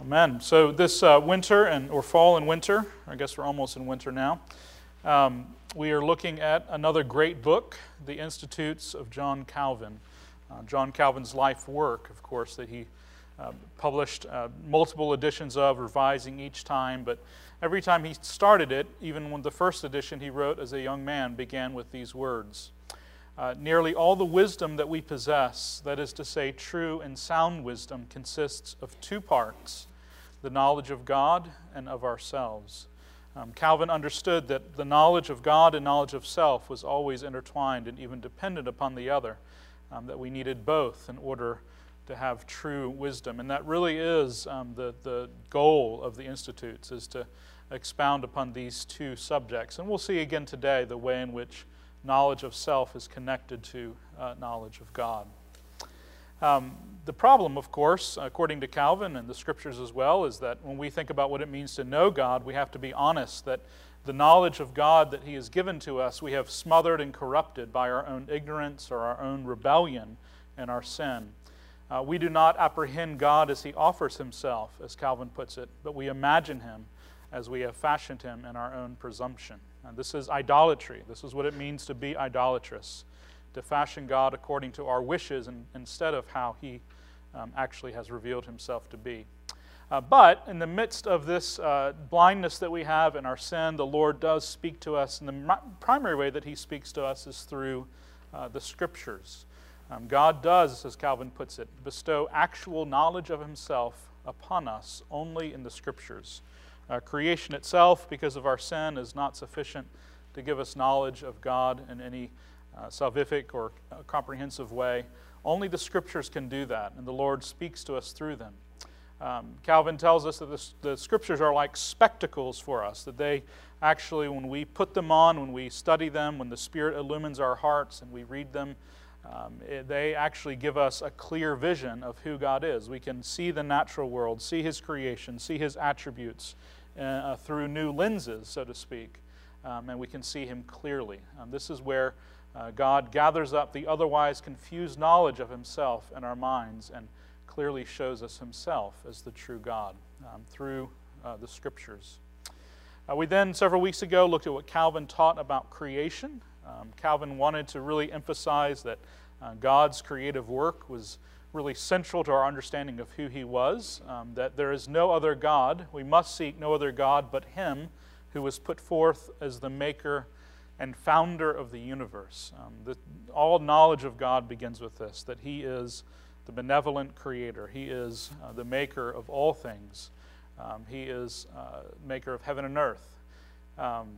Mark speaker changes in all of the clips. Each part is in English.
Speaker 1: Amen. So this uh, winter and or fall and winter, I guess we're almost in winter now. Um, we are looking at another great book, The Institutes of John Calvin. Uh, John Calvin's life work, of course, that he uh, published uh, multiple editions of, revising each time. But every time he started it, even when the first edition he wrote as a young man began with these words. Uh, nearly all the wisdom that we possess, that is to say, true and sound wisdom, consists of two parts the knowledge of God and of ourselves. Um, Calvin understood that the knowledge of God and knowledge of self was always intertwined and even dependent upon the other, um, that we needed both in order to have true wisdom. And that really is um, the, the goal of the Institutes, is to expound upon these two subjects. And we'll see again today the way in which knowledge of self is connected to uh, knowledge of God. Um, the problem, of course, according to Calvin and the scriptures as well, is that when we think about what it means to know God, we have to be honest that the knowledge of God that He has given to us, we have smothered and corrupted by our own ignorance or our own rebellion and our sin. Uh, we do not apprehend God as He offers Himself, as Calvin puts it, but we imagine Him as we have fashioned Him in our own presumption. And this is idolatry. This is what it means to be idolatrous to fashion God according to our wishes and, instead of how He um, actually has revealed Himself to be. Uh, but in the midst of this uh, blindness that we have in our sin, the Lord does speak to us. And the primary way that He speaks to us is through uh, the Scriptures. Um, God does, as Calvin puts it, bestow actual knowledge of Himself upon us only in the Scriptures. Uh, creation itself, because of our sin, is not sufficient to give us knowledge of God in any uh, salvific or comprehensive way. Only the scriptures can do that, and the Lord speaks to us through them. Um, Calvin tells us that the, the, scriptures are like spectacles for us, that they actually, when we put them on, when we study them, when the Spirit illumines our hearts and we read them, um, it, they actually give us a clear vision of who God is. We can see the natural world, see His creation, see His attributes uh, uh through new lenses, so to speak, um, and we can see Him clearly. Um, this is where uh, God gathers up the otherwise confused knowledge of Himself in our minds and clearly shows us Himself as the true God um, through uh, the Scriptures. Uh, we then, several weeks ago, looked at what Calvin taught about creation. Um, Calvin wanted to really emphasize that uh, God's creative work was really central to our understanding of who He was, um, that there is no other God. We must seek no other God but Him who was put forth as the maker and founder of the universe. Um, the, all knowledge of God begins with this that He is the benevolent creator, He is uh, the maker of all things, um, He is uh, maker of heaven and earth. Um,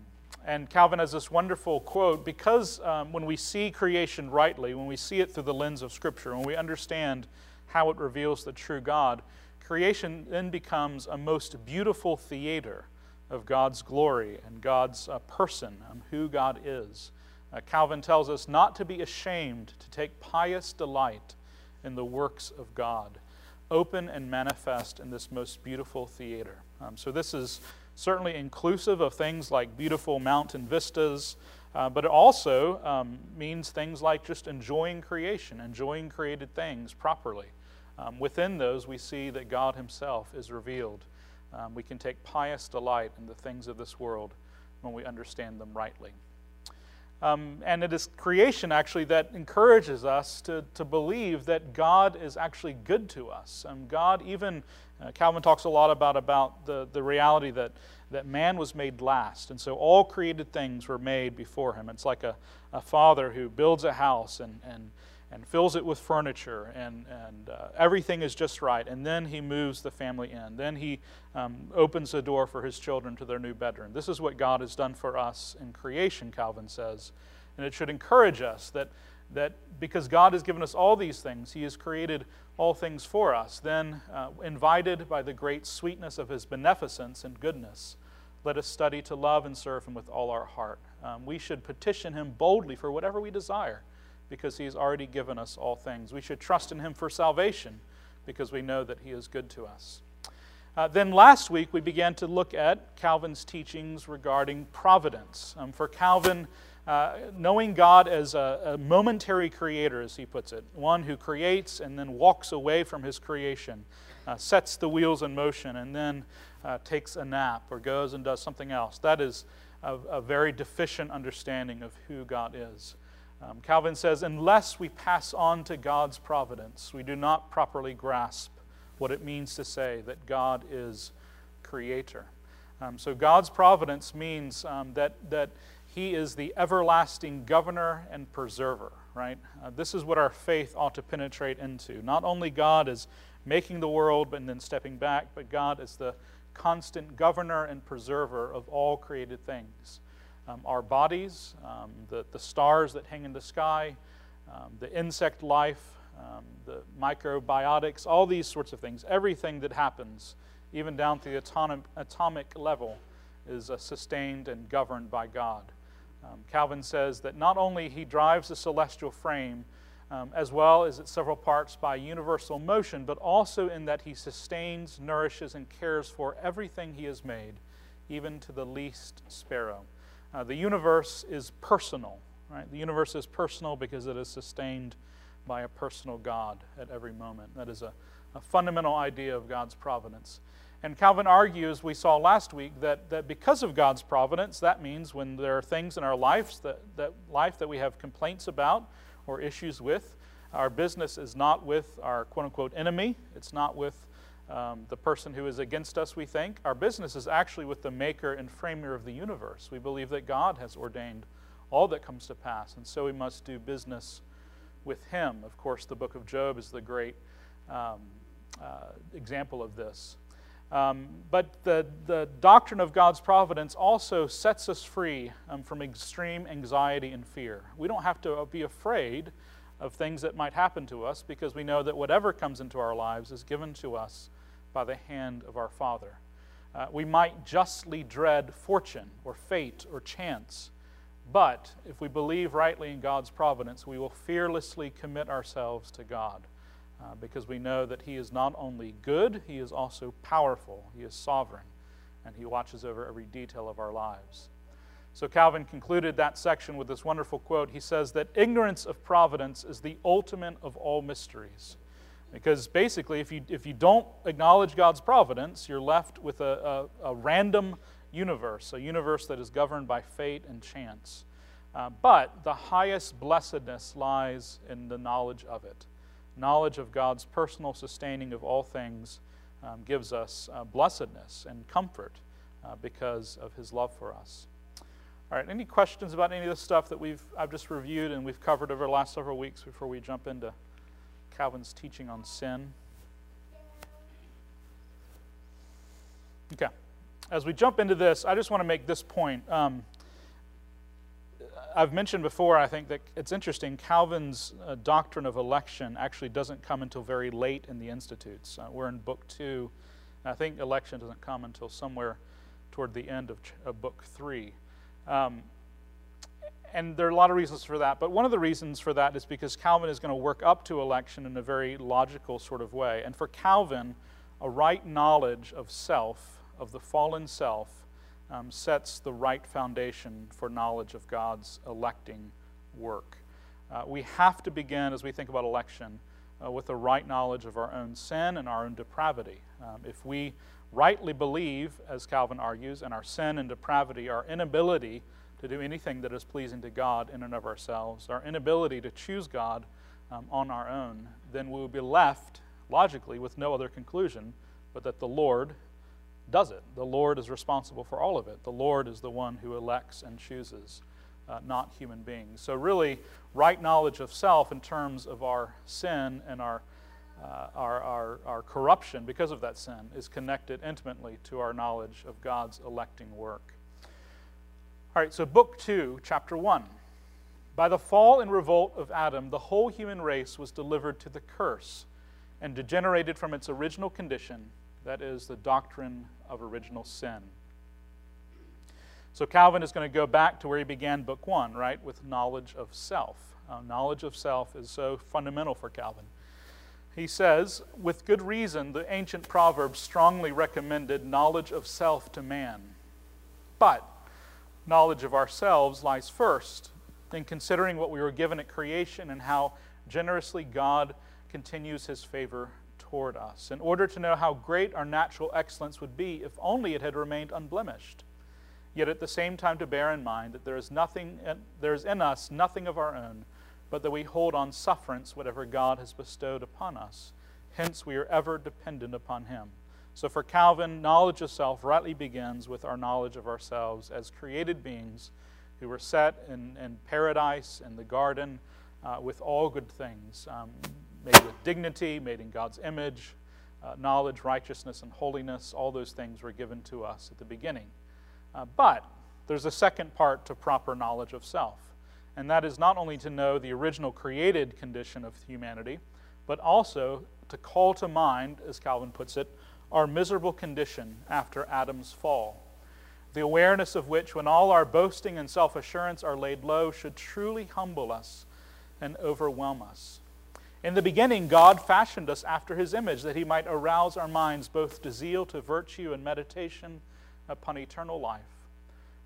Speaker 1: and Calvin has this wonderful quote because um, when we see creation rightly, when we see it through the lens of Scripture, when we understand how it reveals the true God, creation then becomes a most beautiful theater of God's glory and God's uh, person, and who God is. Uh, Calvin tells us not to be ashamed to take pious delight in the works of God, open and manifest in this most beautiful theater. Um, so, this is certainly inclusive of things like beautiful mountain vistas, uh, but it also um, means things like just enjoying creation, enjoying created things properly. Um, within those, we see that God Himself is revealed. Um, we can take pious delight in the things of this world when we understand them rightly. Um, and it is creation actually that encourages us to, to believe that God is actually good to us. And God, even, uh, Calvin talks a lot about, about the, the reality that, that man was made last. And so all created things were made before him. It's like a, a father who builds a house and, and and fills it with furniture, and, and uh, everything is just right. And then he moves the family in. Then he um, opens the door for his children to their new bedroom. This is what God has done for us in creation, Calvin says. And it should encourage us that, that because God has given us all these things, he has created all things for us. Then, uh, invited by the great sweetness of his beneficence and goodness, let us study to love and serve him with all our heart. Um, we should petition him boldly for whatever we desire because He's already given us all things. We should trust in Him for salvation because we know that He is good to us. Uh, then last week we began to look at Calvin's teachings regarding providence. Um, for Calvin, uh, knowing God as a, a, momentary creator, as he puts it, one who creates and then walks away from his creation, uh, sets the wheels in motion and then uh, takes a nap or goes and does something else. That is a, a very deficient understanding of who God is. Um, Calvin says, unless we pass on to God's providence, we do not properly grasp what it means to say that God is creator. Um, so, God's providence means um, that, that He is the everlasting governor and preserver, right? Uh, this is what our faith ought to penetrate into. Not only God is making the world and then stepping back, but God is the constant governor and preserver of all created things. Um, our bodies, um, the, the stars that hang in the sky, um, the insect life, um, the microbiotics, all these sorts of things, everything that happens, even down to the atomic, atomic level, is uh, sustained and governed by God. Um, Calvin says that not only he drives the celestial frame, um, as well as its several parts by universal motion, but also in that he sustains, nourishes, and cares for everything he has made, even to the least sparrow. Uh, the universe is personal, right? The universe is personal because it is sustained by a personal God at every moment. That is a, a fundamental idea of God's providence. And Calvin argues, we saw last week, that, that because of God's providence, that means when there are things in our lives that, that life that we have complaints about, or issues with. Our business is not with our quote unquote enemy, it's not with um, the person who is against us, we think. Our business is actually with the maker and framer of the universe. We believe that God has ordained all that comes to pass, and so we must do business with Him. Of course, the book of Job is the great um, uh, example of this. Um, but the, the doctrine of God's providence also sets us free um, from extreme anxiety and fear. We don't have to be afraid of things that might happen to us because we know that whatever comes into our lives is given to us by the hand of our Father. Uh, we might justly dread fortune or fate or chance, but if we believe rightly in God's providence, we will fearlessly commit ourselves to God uh, because we know that He is not only good, He is also powerful, He is sovereign, and He watches over every detail of our lives. So Calvin concluded that section with this wonderful quote. He says that ignorance of providence is the ultimate of all mysteries. Because basically, if you, if you don't acknowledge God's providence, you're left with a, a, a random universe, a universe that is governed by fate and chance. Uh, but the highest blessedness lies in the knowledge of it knowledge of God's personal sustaining of all things um, gives us uh, blessedness and comfort uh, because of his love for us. All right, any questions about any of the stuff that we've I've just reviewed and we've covered over the last several weeks before we jump into Calvin's teaching on sin? Okay. As we jump into this, I just want to make this point. Um, I've mentioned before, I think that it's interesting, Calvin's uh, doctrine of election actually doesn't come until very late in the Institutes. Uh, we're in book two. I think election doesn't come until somewhere toward the end of, ch- of book three. Um, and there are a lot of reasons for that, but one of the reasons for that is because Calvin is going to work up to election in a very logical sort of way. And for Calvin, a right knowledge of self, of the fallen self, um, sets the right foundation for knowledge of God's electing work. Uh, we have to begin, as we think about election, uh, with a right knowledge of our own sin and our own depravity. Um, if we rightly believe, as Calvin argues, in our sin and depravity, our inability to do anything that is pleasing to God in and of ourselves, our inability to choose God um, on our own, then we will be left, logically, with no other conclusion but that the Lord does it. The Lord is responsible for all of it. The Lord is the one who elects and chooses, uh, not human beings. So, really, right knowledge of self in terms of our sin and our, uh, our, our, our corruption because of that sin is connected intimately to our knowledge of God's electing work. All right, so Book 2, Chapter 1. By the fall and revolt of Adam, the whole human race was delivered to the curse and degenerated from its original condition that is the doctrine of original sin. So Calvin is going to go back to where he began book one, right, with knowledge of self. Uh, knowledge of self is so fundamental for Calvin. He says, with good reason, the ancient proverbs strongly recommended knowledge of self to man. But knowledge of ourselves lies first in considering what we were given at creation and how generously God continues his favor toward us, in order to know how great our natural excellence would be if only it had remained unblemished. Yet at the same time to bear in mind that there is nothing uh, there is in us nothing of our own, but that we hold on sufferance whatever God has bestowed upon us. Hence we are ever dependent upon him. So for Calvin, knowledge of self rightly begins with our knowledge of ourselves as created beings who were set in, in paradise in the garden uh, with all good things, um, made with dignity, made in God's image, uh, knowledge, righteousness, and holiness. All those things were given to us at the beginning. Uh, but there's a second part to proper knowledge of self, and that is not only to know the original created condition of humanity, but also to call to mind, as Calvin puts it, our miserable condition after Adam's fall. The awareness of which, when all our boasting and self assurance are laid low, should truly humble us and overwhelm us. In the beginning, God fashioned us after his image that he might arouse our minds both to zeal, to virtue, and meditation upon eternal life.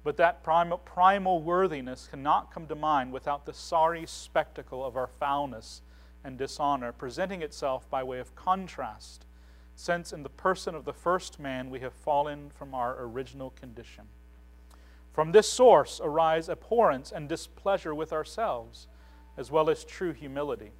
Speaker 1: But that primal, primal worthiness cannot come to mind without the sorry spectacle of our foulness and dishonor, presenting itself by way of contrast, since in the person of the first man we have fallen from our original condition. From this source arise abhorrence and displeasure with ourselves, as well as true humility.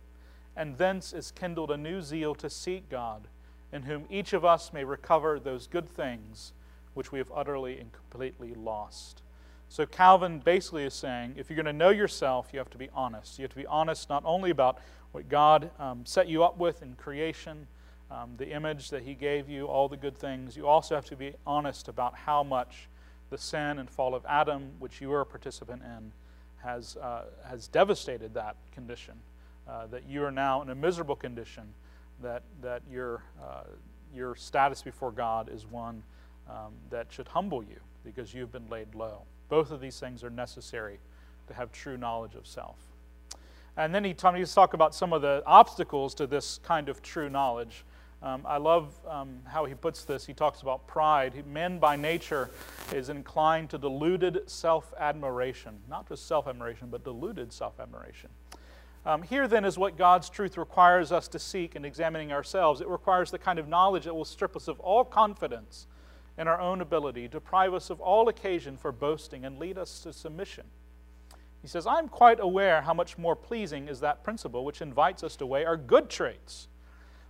Speaker 1: And thence is kindled a new zeal to seek God, in whom each of us may recover those good things which we have utterly and completely lost. So Calvin basically is saying if you're going to know yourself, you have to be honest. You have to be honest not only about what God um, set you up with in creation, um, the image that He gave you, all the good things, you also have to be honest about how much the sin and fall of Adam, which you are a participant in, has, uh, has devastated that condition. Uh, that you are now in a miserable condition, that, that your, uh, your status before God is one um, that should humble you because you've been laid low. Both of these things are necessary to have true knowledge of self. And then he to talk about some of the obstacles to this kind of true knowledge. Um, I love um, how he puts this. He talks about pride. Men by nature is inclined to deluded self admiration, not just self admiration, but deluded self admiration. Um, here, then, is what God's truth requires us to seek in examining ourselves. It requires the kind of knowledge that will strip us of all confidence in our own ability, deprive us of all occasion for boasting, and lead us to submission. He says, I'm quite aware how much more pleasing is that principle which invites us to weigh our good traits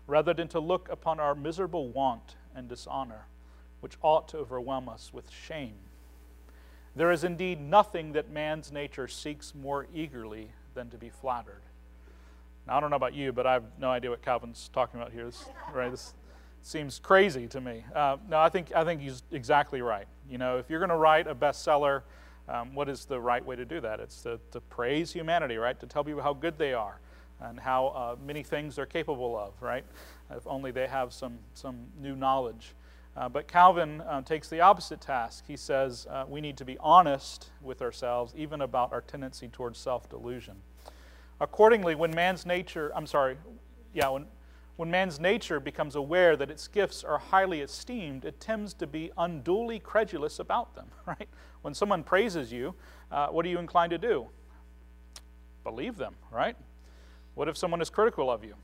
Speaker 1: rather than to look upon our miserable want and dishonor, which ought to overwhelm us with shame. There is indeed nothing that man's nature seeks more eagerly than to be flattered. Now, I don't know about you, but I have no idea what Calvin's talking about here. This, right? This, seems crazy to me. Uh, no, I think, I think he's exactly right. You know, if you're going to write a bestseller, um, what is the right way to do that? It's to, to praise humanity, right? To tell people how good they are and how uh, many things they're capable of, right? If only they have some, some new knowledge. Uh, but Calvin uh, takes the opposite task. He says uh, we need to be honest with ourselves, even about our tendency towards self delusion. Accordingly, when man's nature, I'm sorry, yeah, when, when man's nature becomes aware that its gifts are highly esteemed, it tends to be unduly credulous about them, right? When someone praises you, uh, what are you inclined to do? Believe them, right? What if someone is critical of you?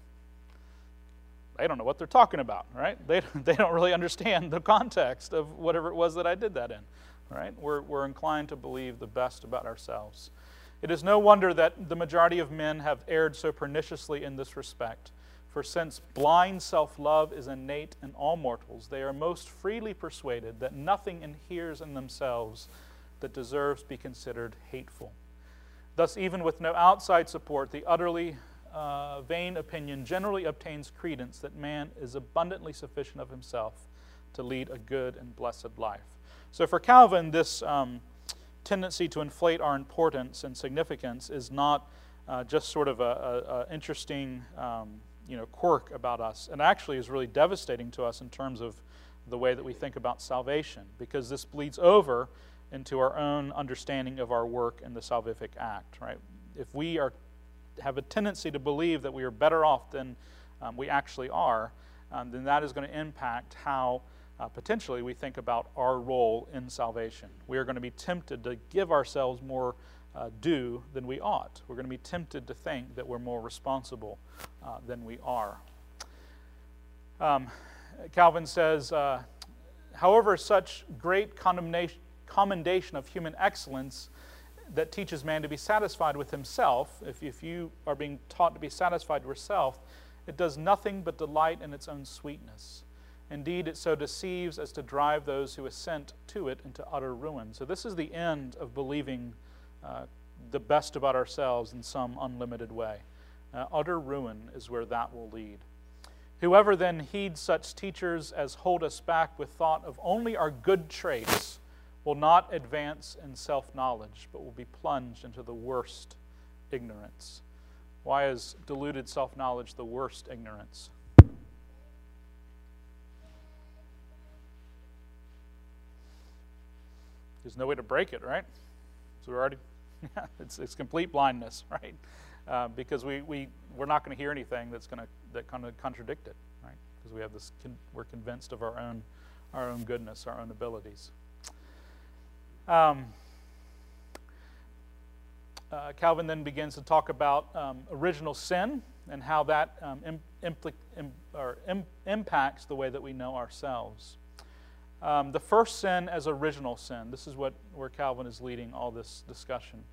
Speaker 1: They don't know what they're talking about, right? They, they don't really understand the context of whatever it was that I did that in, right? We're, we're inclined to believe the best about ourselves. It is no wonder that the majority of men have erred so perniciously in this respect. For since blind self love is innate in all mortals, they are most freely persuaded that nothing inheres in themselves that deserves to be considered hateful. Thus, even with no outside support, the utterly uh, vain opinion generally obtains credence that man is abundantly sufficient of himself to lead a good and blessed life. So, for Calvin, this um, tendency to inflate our importance and significance is not uh, just sort of an interesting. Um, you know, quirk about us, and actually is really devastating to us in terms of the way that we think about salvation, because this bleeds over into our own understanding of our work in the salvific act, right? If we are have a tendency to believe that we are better off than um, we actually are, um, then that is going to impact how uh, potentially we think about our role in salvation. We are going to be tempted to give ourselves more uh, do than we ought. We're going to be tempted to think that we're more responsible uh, than we are. Um, Calvin says, uh, however, such great commendation of human excellence that teaches man to be satisfied with himself, if, if you are being taught to be satisfied with yourself, it does nothing but delight in its own sweetness. Indeed, it so deceives as to drive those who assent to it into utter ruin. So, this is the end of believing uh, the best about ourselves in some unlimited way. Uh, utter ruin is where that will lead. Whoever then heeds such teachers as hold us back with thought of only our good traits will not advance in self knowledge, but will be plunged into the worst ignorance. Why is deluded self knowledge the worst ignorance? There's no way to break it, right? So we're already, it's, it's complete blindness, right? Uh, because we, we, we're not going to hear anything that's going to that kind of contradict it, right? Because we have this, con- we're convinced of our own, our own goodness, our own abilities. Um, uh, Calvin then begins to talk about um, original sin and how that um, impl- Im- Im- impacts the way that we know ourselves. Um, the first sin as original sin. This is what, where Calvin is leading all this discussion.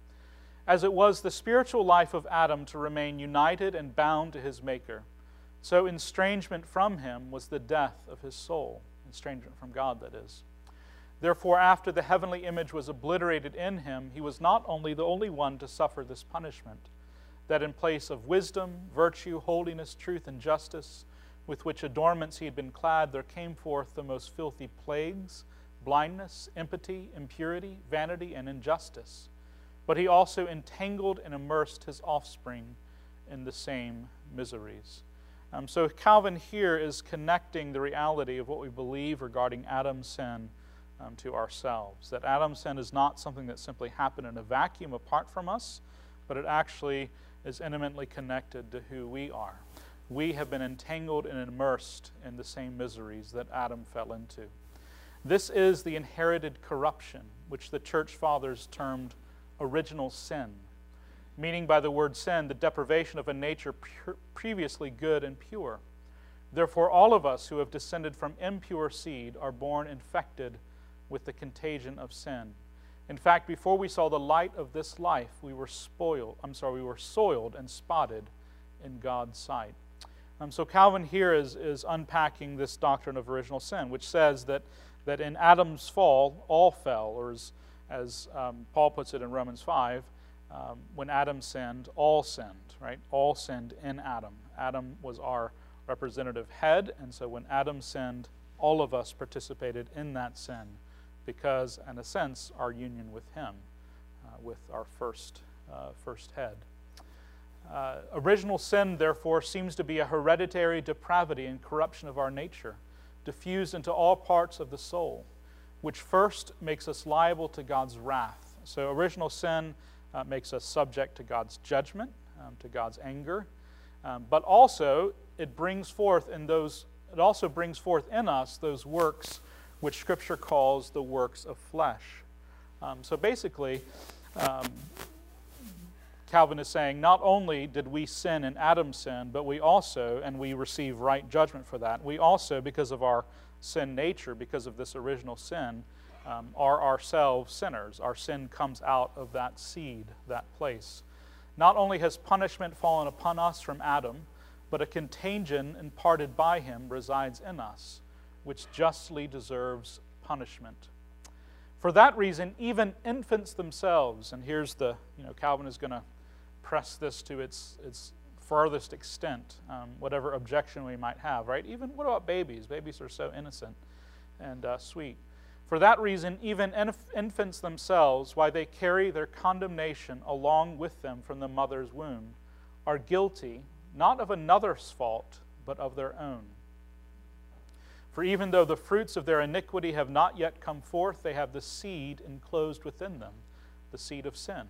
Speaker 1: As it was the spiritual life of Adam to remain united and bound to his Maker, so estrangement from him was the death of his soul. Estrangement from God, that is. Therefore, after the heavenly image was obliterated in him, he was not only the only one to suffer this punishment, that in place of wisdom, virtue, holiness, truth, and justice, with which adornments he had been clad, there came forth the most filthy plagues, blindness, impiety, impurity, vanity, and injustice. But he also entangled and immersed his offspring in the same miseries. Um, so Calvin here is connecting the reality of what we believe regarding Adam's sin um, to ourselves. That Adam's sin is not something that simply happened in a vacuum apart from us, but it actually is intimately connected to who we are we have been entangled and immersed in the same miseries that Adam fell into. This is the inherited corruption, which the church fathers termed original sin, meaning by the word sin the deprivation of a nature previously good and pure. Therefore, all of us who have descended from impure seed are born infected with the contagion of sin. In fact, before we saw the light of this life, we were spoiled, I'm sorry, we were soiled and spotted in God's sight. Um, so Calvin here is, is unpacking this doctrine of original sin, which says that, that in Adam's fall, all fell, or as, as um, Paul puts it in Romans 5, um, when Adam sinned, all sinned, right? All sinned in Adam. Adam was our representative head, and so when Adam sinned, all of us participated in that sin because, in a sense, our union with him, uh, with our first, uh, first head. Uh, original sin, therefore, seems to be a hereditary depravity and corruption of our nature, diffused into all parts of the soul, which first makes us liable to God's wrath. So, original sin uh, makes us subject to God's judgment, um, to God's anger, um, but also it brings forth in those. It also brings forth in us those works which Scripture calls the works of flesh. Um, so basically, um, Calvin is saying not only did we sin in Adam's sin, but we also, and we receive right judgment for that, we also, because of our sin nature, because of this original sin, um, are ourselves sinners. Our sin comes out of that seed, that place. Not only has punishment fallen upon us from Adam, but a contagion imparted by him resides in us, which justly deserves punishment. For that reason, even infants themselves, and here's the, you know, Calvin is going to press this to its, its farthest extent, um, whatever objection we might have, right? Even what about babies? Babies are so innocent and uh, sweet. For that reason, even inf- infants themselves, why they carry their condemnation along with them from the mother's womb, are guilty not of another's fault, but of their own. For even though the fruits of their iniquity have not yet come forth, they have the seed enclosed within them, the seed of sin.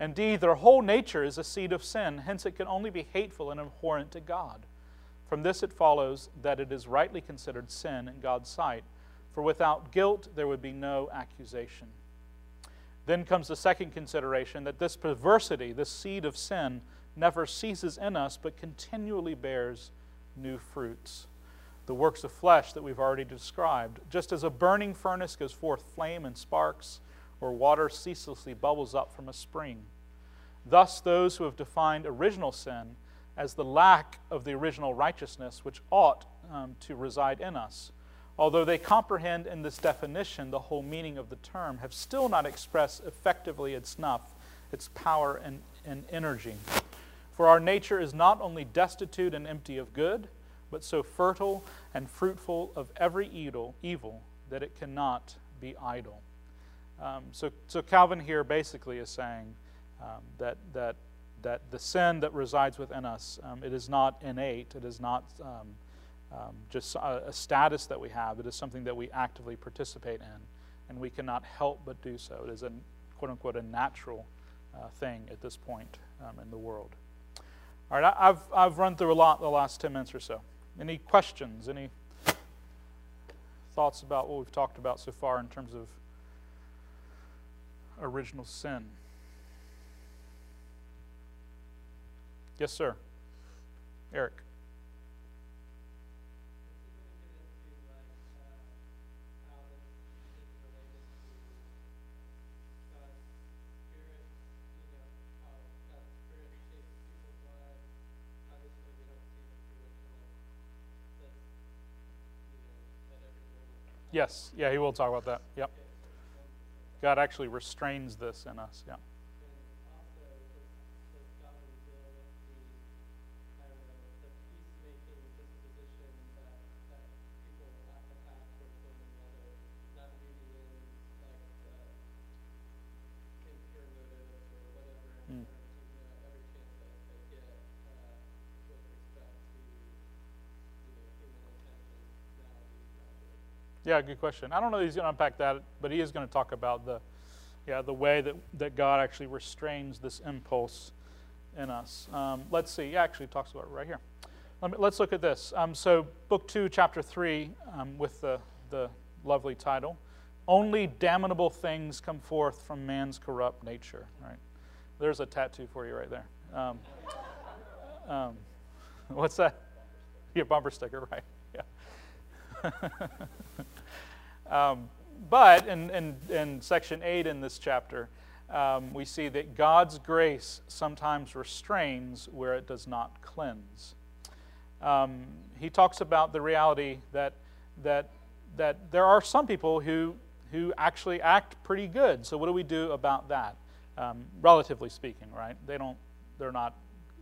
Speaker 1: Indeed, their whole nature is a seed of sin, hence it can only be hateful and abhorrent to God. From this it follows that it is rightly considered sin in God's sight, for without guilt there would be no accusation. Then comes the second consideration that this perversity, this seed of sin, never ceases in us but continually bears new fruits. The works of flesh that we've already described. Just as a burning furnace gives forth flame and sparks, or water ceaselessly bubbles up from a spring. Thus, those who have defined original sin as the lack of the original righteousness which ought um, to reside in us, although they comprehend in this definition the whole meaning of the term, have still not expressed effectively its snuff, its power and, and energy. For our nature is not only destitute and empty of good, but so fertile and fruitful of every evil, evil that it cannot be idle. Um, so, so Calvin here basically is saying um, that, that, that the sin that resides within us, um, it is not innate, it is not um, um, just a, a, status that we have, it is something that we actively participate in, and we cannot help but do so. It is a quote unquote a natural uh, thing at this point um, in the world. All right, I, I've, I've run through a lot the last 10 minutes or so. Any questions? Any thoughts about what we've talked about so far in terms of original sin? Yes, sir. Eric. Yes, yeah, he will talk about that. Yep. God actually restrains this in us. Yeah. Yeah, good question. I don't know if he's going to unpack that, but he is going to talk about the, yeah, the way that, that God actually restrains this impulse in us. Um, let's see. He actually talks about it right here. Let let's look at this. Um, so, Book 2, Chapter 3, um, with the, the lovely title Only Damnable Things Come Forth from Man's Corrupt Nature. Right? There's a tattoo for you right there. Um, um, what's that? Your bumper sticker, right? Um, but in, in, in, section 8 in this chapter, um, we see that God's grace sometimes restrains where it does not cleanse. Um, he talks about the reality that, that, that there are some people who, who actually act pretty good. So, what do we do about that? Um, relatively speaking, right? They don't, they're not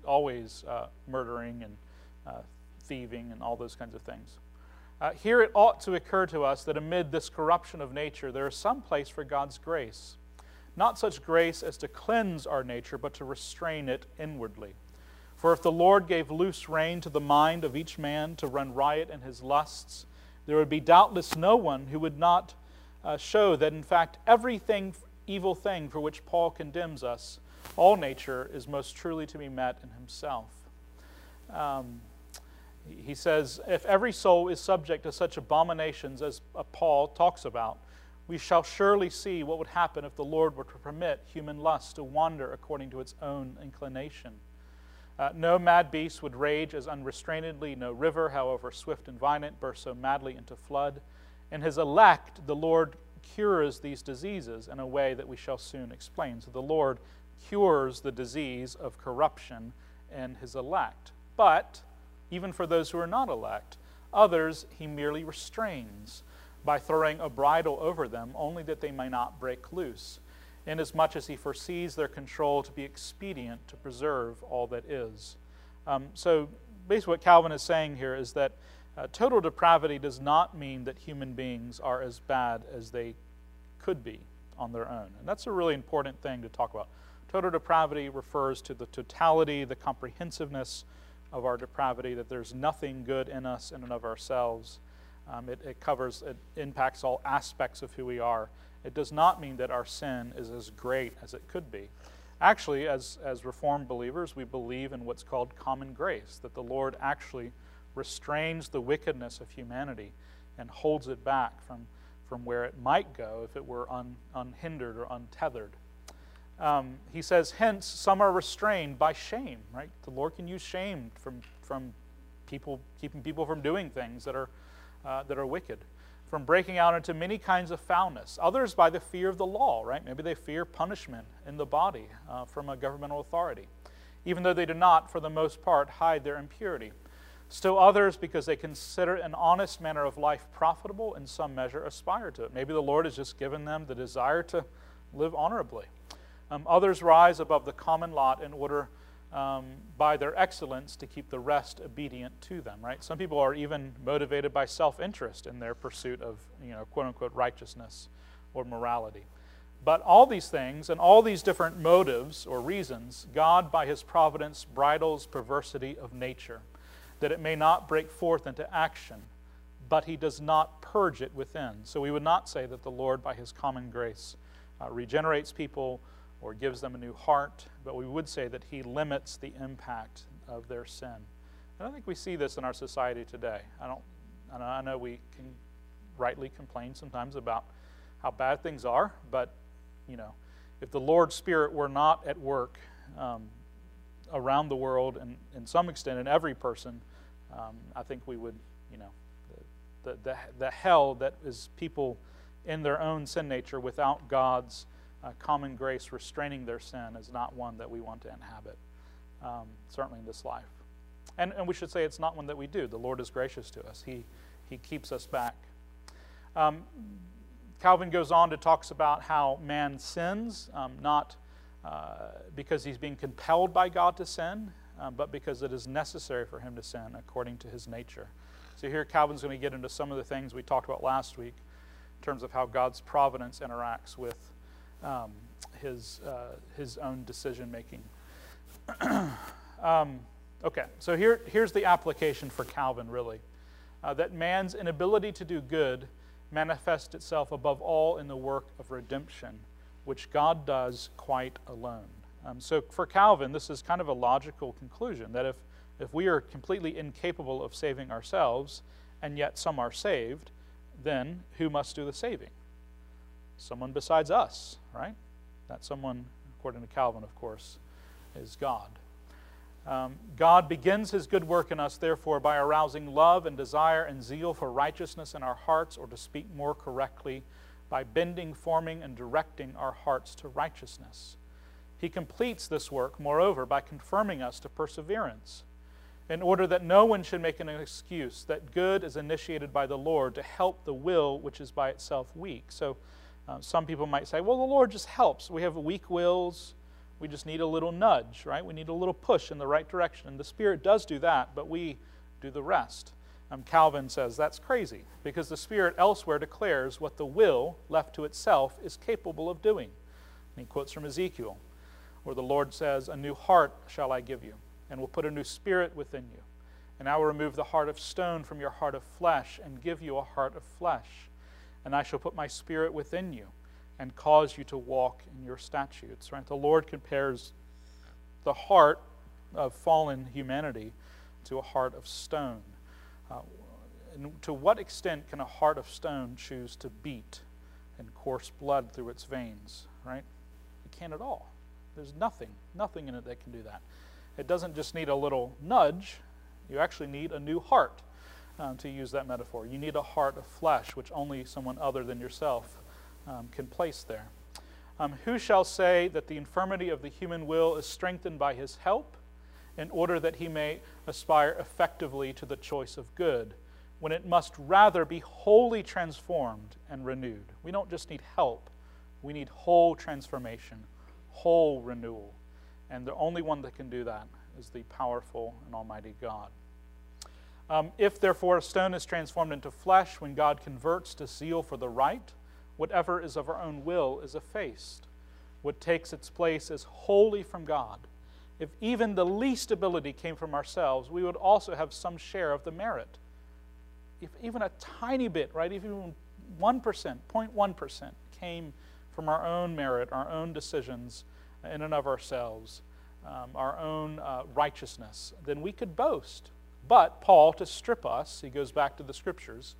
Speaker 1: always uh, murdering and uh, thieving and all those kinds of things. Uh, here it ought to occur to us that amid this corruption of nature, there is some place for God's grace. Not such grace as to cleanse our nature, but to restrain it inwardly. For if the Lord gave loose rein to the mind of each man to run riot in his lusts, there would be doubtless no one who would not uh, show that, in fact, everything evil thing for which Paul condemns us, all nature, is most truly to be met in himself. Um, he says, If every soul is subject to such abominations as uh, Paul talks about, we shall surely see what would happen if the Lord were to permit human lust to wander according to its own inclination. Uh, no mad beast would rage as unrestrainedly, no river, however swift and violent, burst so madly into flood. In his elect, the Lord cures these diseases in a way that we shall soon explain. So the Lord cures the disease of corruption in his elect. But even for those who are not elect. Others he merely restrains by throwing a bridle over them, only that they may not break loose, inasmuch as he foresees their control to be expedient to preserve all that is. Um, so, basically, what Calvin is saying here is that uh, total depravity does not mean that human beings are as bad as they could be on their own. And that's a really important thing to talk about. Total depravity refers to the totality, the comprehensiveness, of our depravity, that there's nothing good in us in and of ourselves. Um, it, it covers, it impacts all aspects of who we are. It does not mean that our sin is as great as it could be. Actually, as, as Reformed believers, we believe in what's called common grace, that the Lord actually restrains the wickedness of humanity and holds it back from, from where it might go if it were un, unhindered or untethered. Um, he says, hence, some are restrained by shame, right? The Lord can use shame from, from people, keeping people from doing things that are, uh, that are wicked, from breaking out into many kinds of foulness. Others by the fear of the law, right? Maybe they fear punishment in the body uh, from a governmental authority, even though they do not, for the most part, hide their impurity. Still others, because they consider an honest manner of life profitable, in some measure aspire to it. Maybe the Lord has just given them the desire to live honorably. Um, others rise above the common lot in order, um, by their excellence, to keep the rest obedient to them. Right? Some people are even motivated by self-interest in their pursuit of, you know, quote unquote righteousness or morality. But all these things and all these different motives or reasons, God, by His providence, bridles perversity of nature that it may not break forth into action, but he does not purge it within. So we would not say that the Lord, by his common grace, uh, regenerates people or gives them a new heart, but we would say that he limits the impact of their sin. And I think we see this in our society today. I don't. I know we can rightly complain sometimes about how bad things are, but you know, if the Lord's Spirit were not at work um, around the world and in some extent in every person, um, I think we would, you know, the, the, the, hell that is people in their own sin nature without God's uh, common grace restraining their sin is not one that we want to inhabit, um, certainly in this life. And, and we should say it's not one that we do. The Lord is gracious to us, He, he keeps us back. Um, Calvin goes on to talks about how man sins, um, not uh, because he's being compelled by God to sin, um, but because it is necessary for him to sin according to his nature. So here Calvin's going to get into some of the things we talked about last week in terms of how God's providence interacts with um, his, uh, his own decision making. um, okay, so here, here's the application for Calvin, really. Uh, that man's inability to do good manifests itself above all in the work of redemption, which God does quite alone. Um, so for Calvin, this is kind of a logical conclusion that if, if we are completely incapable of saving ourselves, and yet some are saved, then who must do the saving? Someone besides us, right? That someone, according to Calvin, of course, is God. Um, God begins his good work in us, therefore, by arousing love and desire and zeal for righteousness in our hearts, or to speak more correctly, by bending, forming, and directing our hearts to righteousness. He completes this work, moreover, by confirming us to perseverance, in order that no one should make an excuse that good is initiated by the Lord to help the will which is by itself weak. So uh, some people might say, well, the Lord just helps. We have weak wills. We just need a little nudge, right? We need a little push in the right direction. And the Spirit does do that, but we do the rest. Um, Calvin says that's crazy because the Spirit elsewhere declares what the will, left to itself, is capable of doing. And he quotes from Ezekiel where the Lord says, A new heart shall I give you, and will put a new spirit within you. And I will remove the heart of stone from your heart of flesh, and give you a heart of flesh. And I shall put my spirit within you, and cause you to walk in your statutes. Right? The Lord compares the heart of fallen humanity to a heart of stone. Uh, and to what extent can a heart of stone choose to beat and course blood through its veins? Right? It can't at all. There's nothing, nothing in it that can do that. It doesn't just need a little nudge, you actually need a new heart, um, to use that metaphor. You need a heart of flesh, which only someone other than yourself um, can place there. Um, who shall say that the infirmity of the human will is strengthened by his help, in order that he may aspire effectively to the choice of good, when it must rather be wholly transformed and renewed? We don't just need help, we need whole transformation whole renewal. And the only one that can do that is the powerful and almighty God. Um, if therefore a stone is transformed into flesh when God converts to zeal for the right, whatever is of our own will is effaced. What takes its place is wholly from God. If even the least ability came from ourselves, we would also have some share of the merit. If even a tiny bit, right, even 1%, 0.1% came from our own merit, our own decisions in and of ourselves, um, our own uh, righteousness, then we could boast. But Paul, to strip us, he goes back to the scriptures,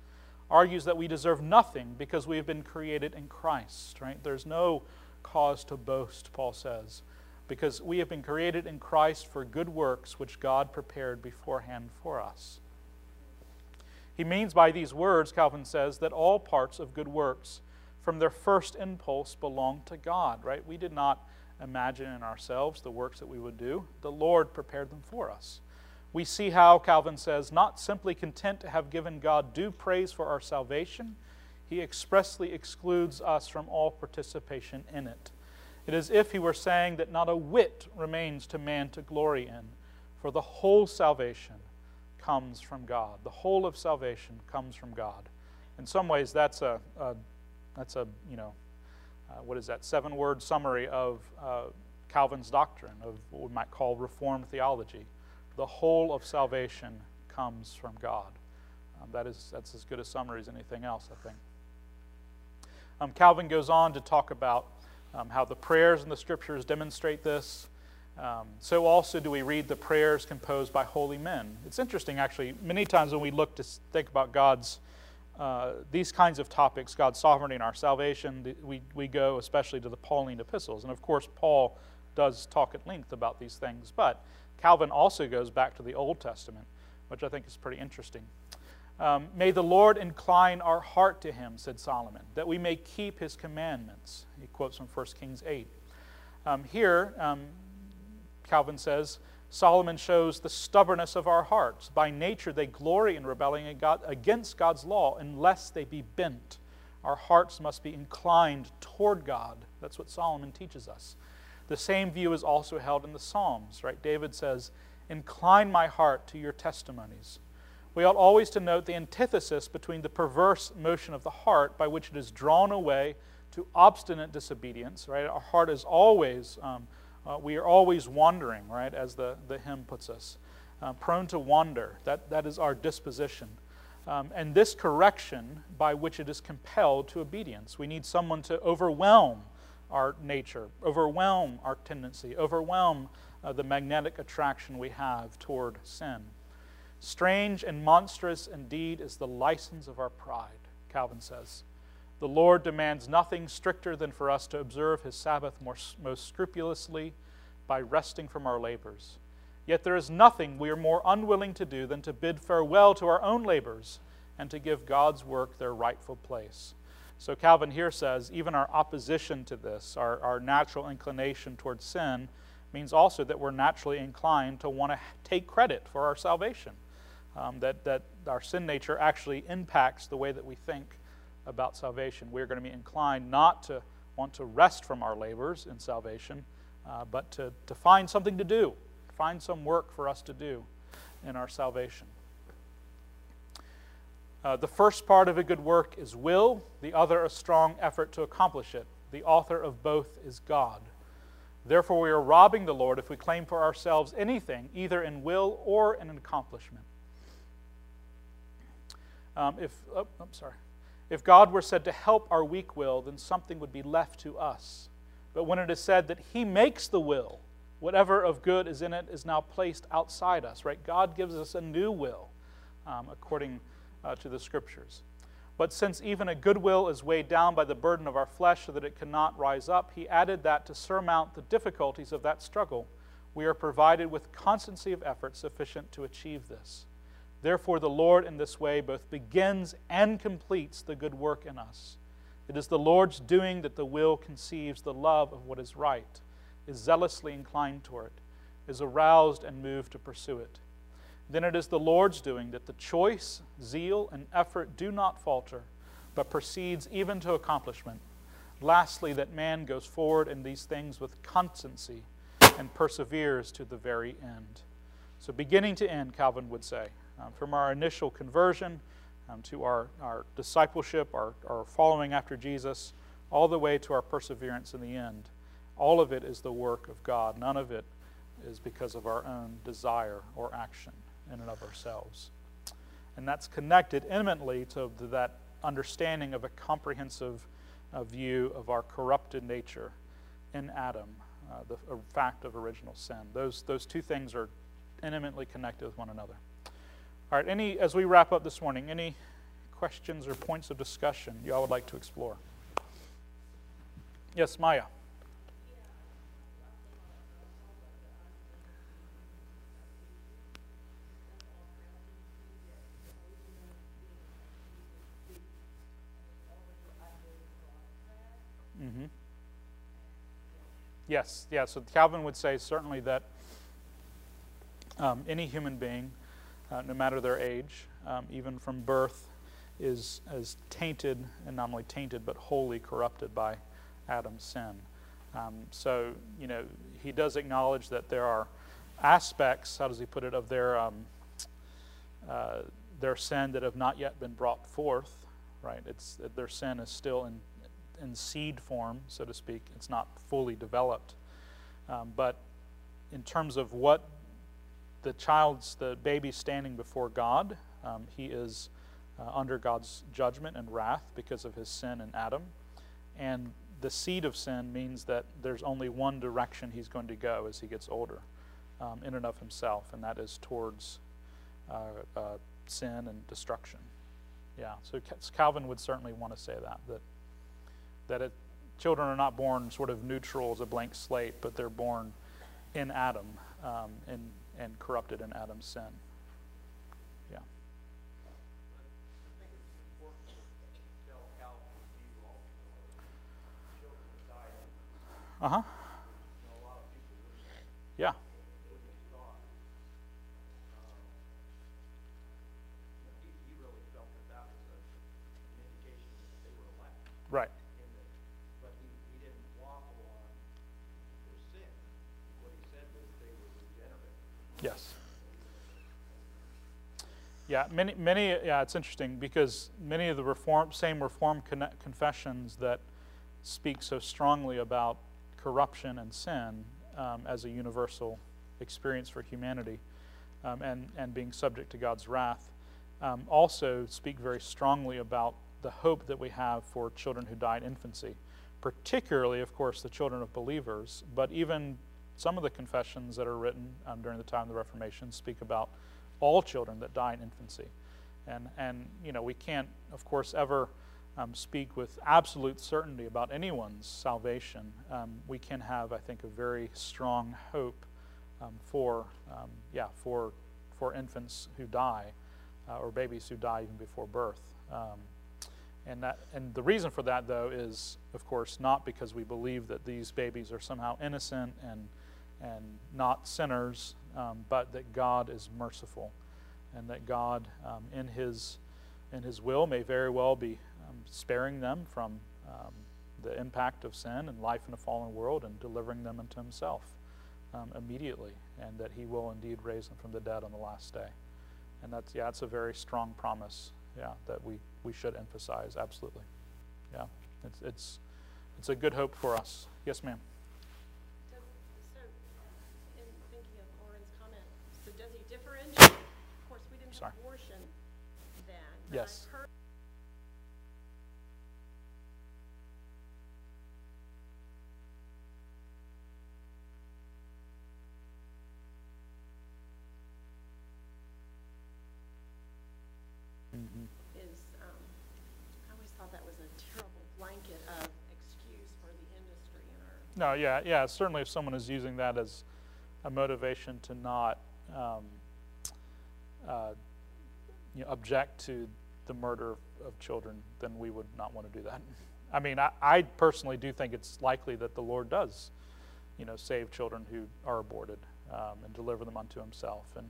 Speaker 1: argues that we deserve nothing because we have been created in Christ, right? There's no cause to boast, Paul says, because we have been created in Christ for good works which God prepared beforehand for us. He means by these words, Calvin says, that all parts of good works from their first impulse belong to God, right? We did not imagine in ourselves the works that we would do, the Lord prepared them for us. We see how, Calvin says, not simply content to have given God due praise for our salvation, he expressly excludes us from all participation in it. It is if he were saying that not a whit remains to man to glory in, for the whole salvation comes from God. The whole of salvation comes from God. In some ways, that's a, a that's a you know, uh, what is that seven word summary of uh, Calvin's doctrine of what we might call Reformed theology. The whole of salvation comes from God. Um, that is that's as good a summary as anything else, I think. Um, Calvin goes on to talk about um, how the prayers in the scriptures demonstrate this. Um, so also do we read the prayers composed by holy men. It's interesting, actually. Many times when we look to think about God's uh, these kinds of topics, God's sovereignty and our salvation, we, we go especially to the Pauline epistles. And of course, Paul does talk at length about these things. But Calvin also goes back to the Old Testament, which I think is pretty interesting. Um, may the Lord incline our heart to him, said Solomon, that we may keep his commandments. He quotes from 1 Kings 8. Um, here, um, Calvin says, Solomon shows the stubbornness of our hearts. By nature, they glory in rebelling against God's law unless they be bent. Our hearts must be inclined toward God. That's what Solomon teaches us. The same view is also held in the Psalms, right? David says, Incline my heart to your testimonies. We ought always to note the antithesis between the perverse motion of the heart by which it is drawn away to obstinate disobedience, right? Our heart is always um, uh, we are always wandering, right, as the, the hymn puts us. Uh, prone to wander. That, that is our disposition. Um, and this correction by which it is compelled to obedience. We need someone to overwhelm our nature, overwhelm our tendency, overwhelm uh, the magnetic attraction we have toward sin. Strange and monstrous indeed is the license of our pride, Calvin says. The Lord demands nothing stricter than for us to observe his Sabbath more, most scrupulously by resting from our labors. Yet there is nothing we are more unwilling to do than to bid farewell to our own labors and to give God's work their rightful place. So Calvin here says even our opposition to this, our, our natural inclination towards sin, means also that we're naturally inclined to want to take credit for our salvation. Um, that, that our sin nature actually impacts the way that we think about salvation. We're going to be inclined not to want to rest from our labors in salvation, uh, but to, to find something to do, find some work for us to do in our salvation. Uh, the first part of a good work is will, the other, a strong effort to accomplish it. The author of both is God. Therefore, we are robbing the Lord if we claim for ourselves anything, either in will or in accomplishment. Um, if, oh, I'm sorry. If God were said to help our weak will, then something would be left to us. But when it is said that He makes the will, whatever of good is in it is now placed outside us, right? God gives us a new will, um, according uh, to the Scriptures. But since even a good will is weighed down by the burden of our flesh so that it cannot rise up, He added that to surmount the difficulties of that struggle, we are provided with constancy of effort sufficient to achieve this. Therefore, the Lord in this way both begins and completes the good work in us. It is the Lord's doing that the will conceives the love of what is right, is zealously inclined toward it, is aroused and moved to pursue it. Then it is the Lord's doing that the choice, zeal, and effort do not falter, but proceeds even to accomplishment. Lastly, that man goes forward in these things with constancy and perseveres to the very end. So, beginning to end, Calvin would say um, from our initial conversion um, to our, our discipleship, our, our following after Jesus, all the way to our perseverance in the end. All of it is the work of God. None of it is because of our own desire or action in and of ourselves. And that's connected intimately to, that understanding of a comprehensive uh, view of our corrupted nature in Adam, uh, the fact of original sin. Those, those two things are intimately connected with one another. All right, any, as we wrap up this morning, any questions or points of discussion you all would like to explore? Yes, Maya. Yes, yeah. So Calvin would say certainly that um, any human being, uh, no matter their age, um, even from birth, is as tainted, and not only tainted, but wholly corrupted by Adam's sin. Um, so, you know, he does acknowledge that there are aspects, how does he put it, of their, um, uh, their sin that have not yet been brought forth, right? It's, their sin is still in, in seed form, so to speak. It's not fully developed. Um, but in terms of what the child's, the baby standing before God, um, he is uh, under God's judgment and wrath because of his sin in Adam. And the seed of sin means that there's only one direction he's going to go as he gets older, um, in and of himself, and that is towards uh, uh, sin and destruction. Yeah, so Calvin would certainly want to say that that that it, children are not born sort of neutral as a blank slate, but they're born in Adam um, and and corrupted in Adam's sin. Yeah. Uh huh. Yeah. Right.
Speaker 2: But he, he didn't waffle on their sin. What he said was they were regenerate.
Speaker 1: Yes. Yeah, many, many. Yeah, it's interesting because many of the reform, same reform con- confessions that speak so strongly about corruption and sin um, as a universal experience for humanity um, and, and being subject to God's wrath um, also speak very strongly about the hope that we have for children who die in infancy, particularly, of course, the children of believers, but even some of the confessions that are written um, during the time of the Reformation speak about all children that die in infancy. And, and you know, we can't, of course, ever um, speak with absolute certainty about anyone's salvation. Um, we can have, I think, a very strong hope um, for, um, yeah, for, for infants who die uh, or babies who die even before birth. Um, and, that, and the reason for that, though, is, of course, not because we believe that these babies are somehow innocent and, and not sinners, um, but that God is merciful and that God, um, in, his, in His will, may very well be um, sparing them from um, the impact of sin and life in a fallen world and delivering them unto Himself um, immediately, and that He will indeed raise them from the dead on the last day. And that's, yeah, it's a very strong promise yeah, that we, we should emphasize, absolutely. Yeah, it's, it's, it's a good hope for us. Yes, ma'am. Sorry.
Speaker 3: abortion then.
Speaker 1: Yes. Mm-hmm.
Speaker 3: is, um, I always thought that was a terrible blanket of excuse for the industry in our,
Speaker 1: No, yeah, yeah. Certainly, if someone is using that as a motivation to not um, uh, you know, object to the murder of children, then we would not want to do that. I mean, I, I personally do think it's likely that the Lord does, you know, save children who are aborted um, and deliver them unto Himself. And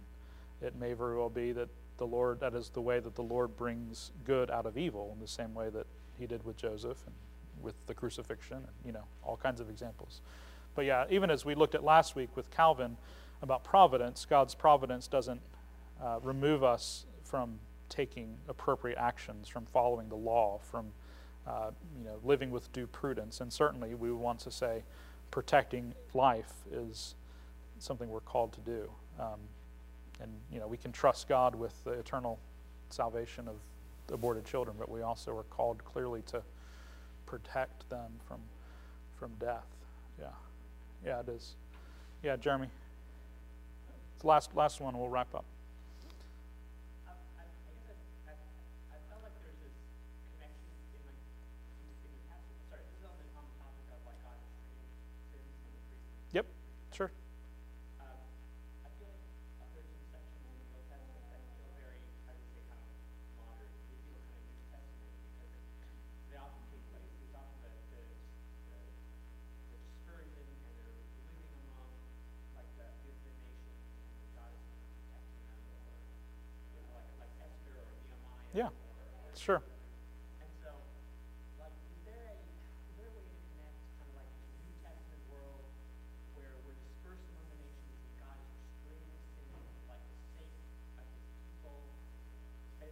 Speaker 1: it may very well be that the Lord, that is the way that the Lord brings good out of evil, in the same way that He did with Joseph and with the crucifixion, and you know, all kinds of examples. But yeah, even as we looked at last week with Calvin about providence, God's providence doesn't uh, remove us from taking appropriate actions, from following the law, from uh, you know living with due prudence. And certainly, we want to say protecting life is something we're called to do. Um, and you know, we can trust God with the eternal salvation of aborted children, but we also are called clearly to protect them from from death. Yeah, yeah, it is. Yeah, Jeremy. Last last one. We'll wrap up.
Speaker 4: I, I, I guess I, I, I felt like there's this connection in like in, in the passage. Sorry, this is on the, on the topic of like God saving sins from the priest.
Speaker 1: Yep. Sure.
Speaker 4: Um, I feel like uh, there's some section in the Old Testament that feel very, I would say, kind of modern. They feel kind of New Testament because they often take place. It's often the, the, the
Speaker 1: Yeah, sure.
Speaker 4: And so, like, is there a, is there a way to connect kind of like the New Testament world where we're dispersed among the nations and God is restraining sin like the sake of his people? And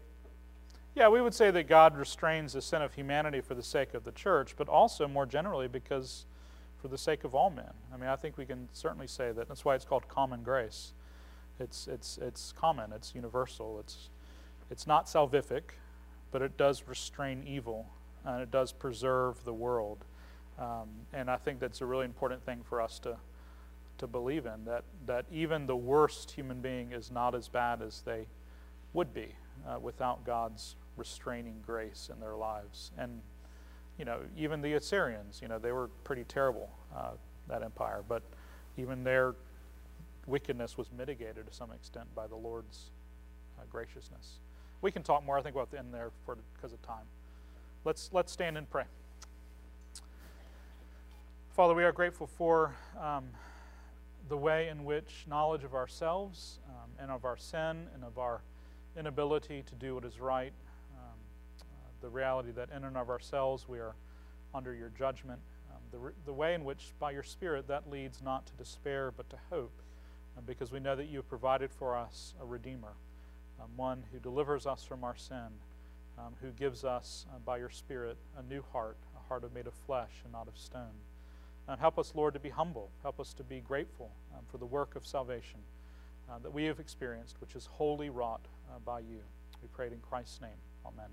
Speaker 1: Yeah, we would say that God restrains the sin of humanity for the sake of the church, but also more generally because for the sake of all men. I mean, I think we can certainly say that. That's why it's called common grace. It's, it's, it's common, it's universal, it's, it's not salvific, but it does restrain evil and it does preserve the world. Um, and I think that's a really important thing for us to, to believe in that, that even the worst human being is not as bad as they would be uh, without God's restraining grace in their lives. And, you know, even the Assyrians, you know, they were pretty terrible, uh, that empire, but even their wickedness was mitigated to some extent by the Lord's uh, graciousness. We can talk more, I think, about the end there for because of time. Let's, let's stand and pray. Father, we are grateful for um, the way in which knowledge of ourselves um, and of our sin and of our inability to do what is right, the reality that in and of ourselves we are under your judgment, um, the, the way in which by your Spirit that leads not to despair but to hope, uh, because we know that you have provided for us a Redeemer, um, one who delivers us from our sin, um, who gives us uh, by your Spirit a new heart, a heart made of flesh and not of stone. And help us, Lord, to be humble. Help us to be grateful um, for the work of salvation uh, that we have experienced, which is wholly wrought uh, by you. We pray it in Christ's name. Amen.